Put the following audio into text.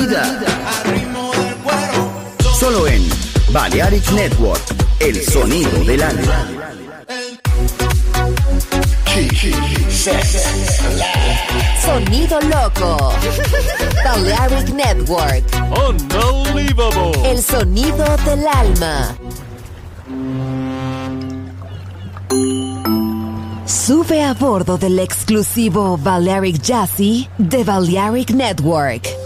vida. Solo en Balearic Network, el sonido del alma. Sonido loco. Balearic Network. Unbelievable. El sonido del alma. Sube a bordo del exclusivo Balearic Jazzy de Balearic Network.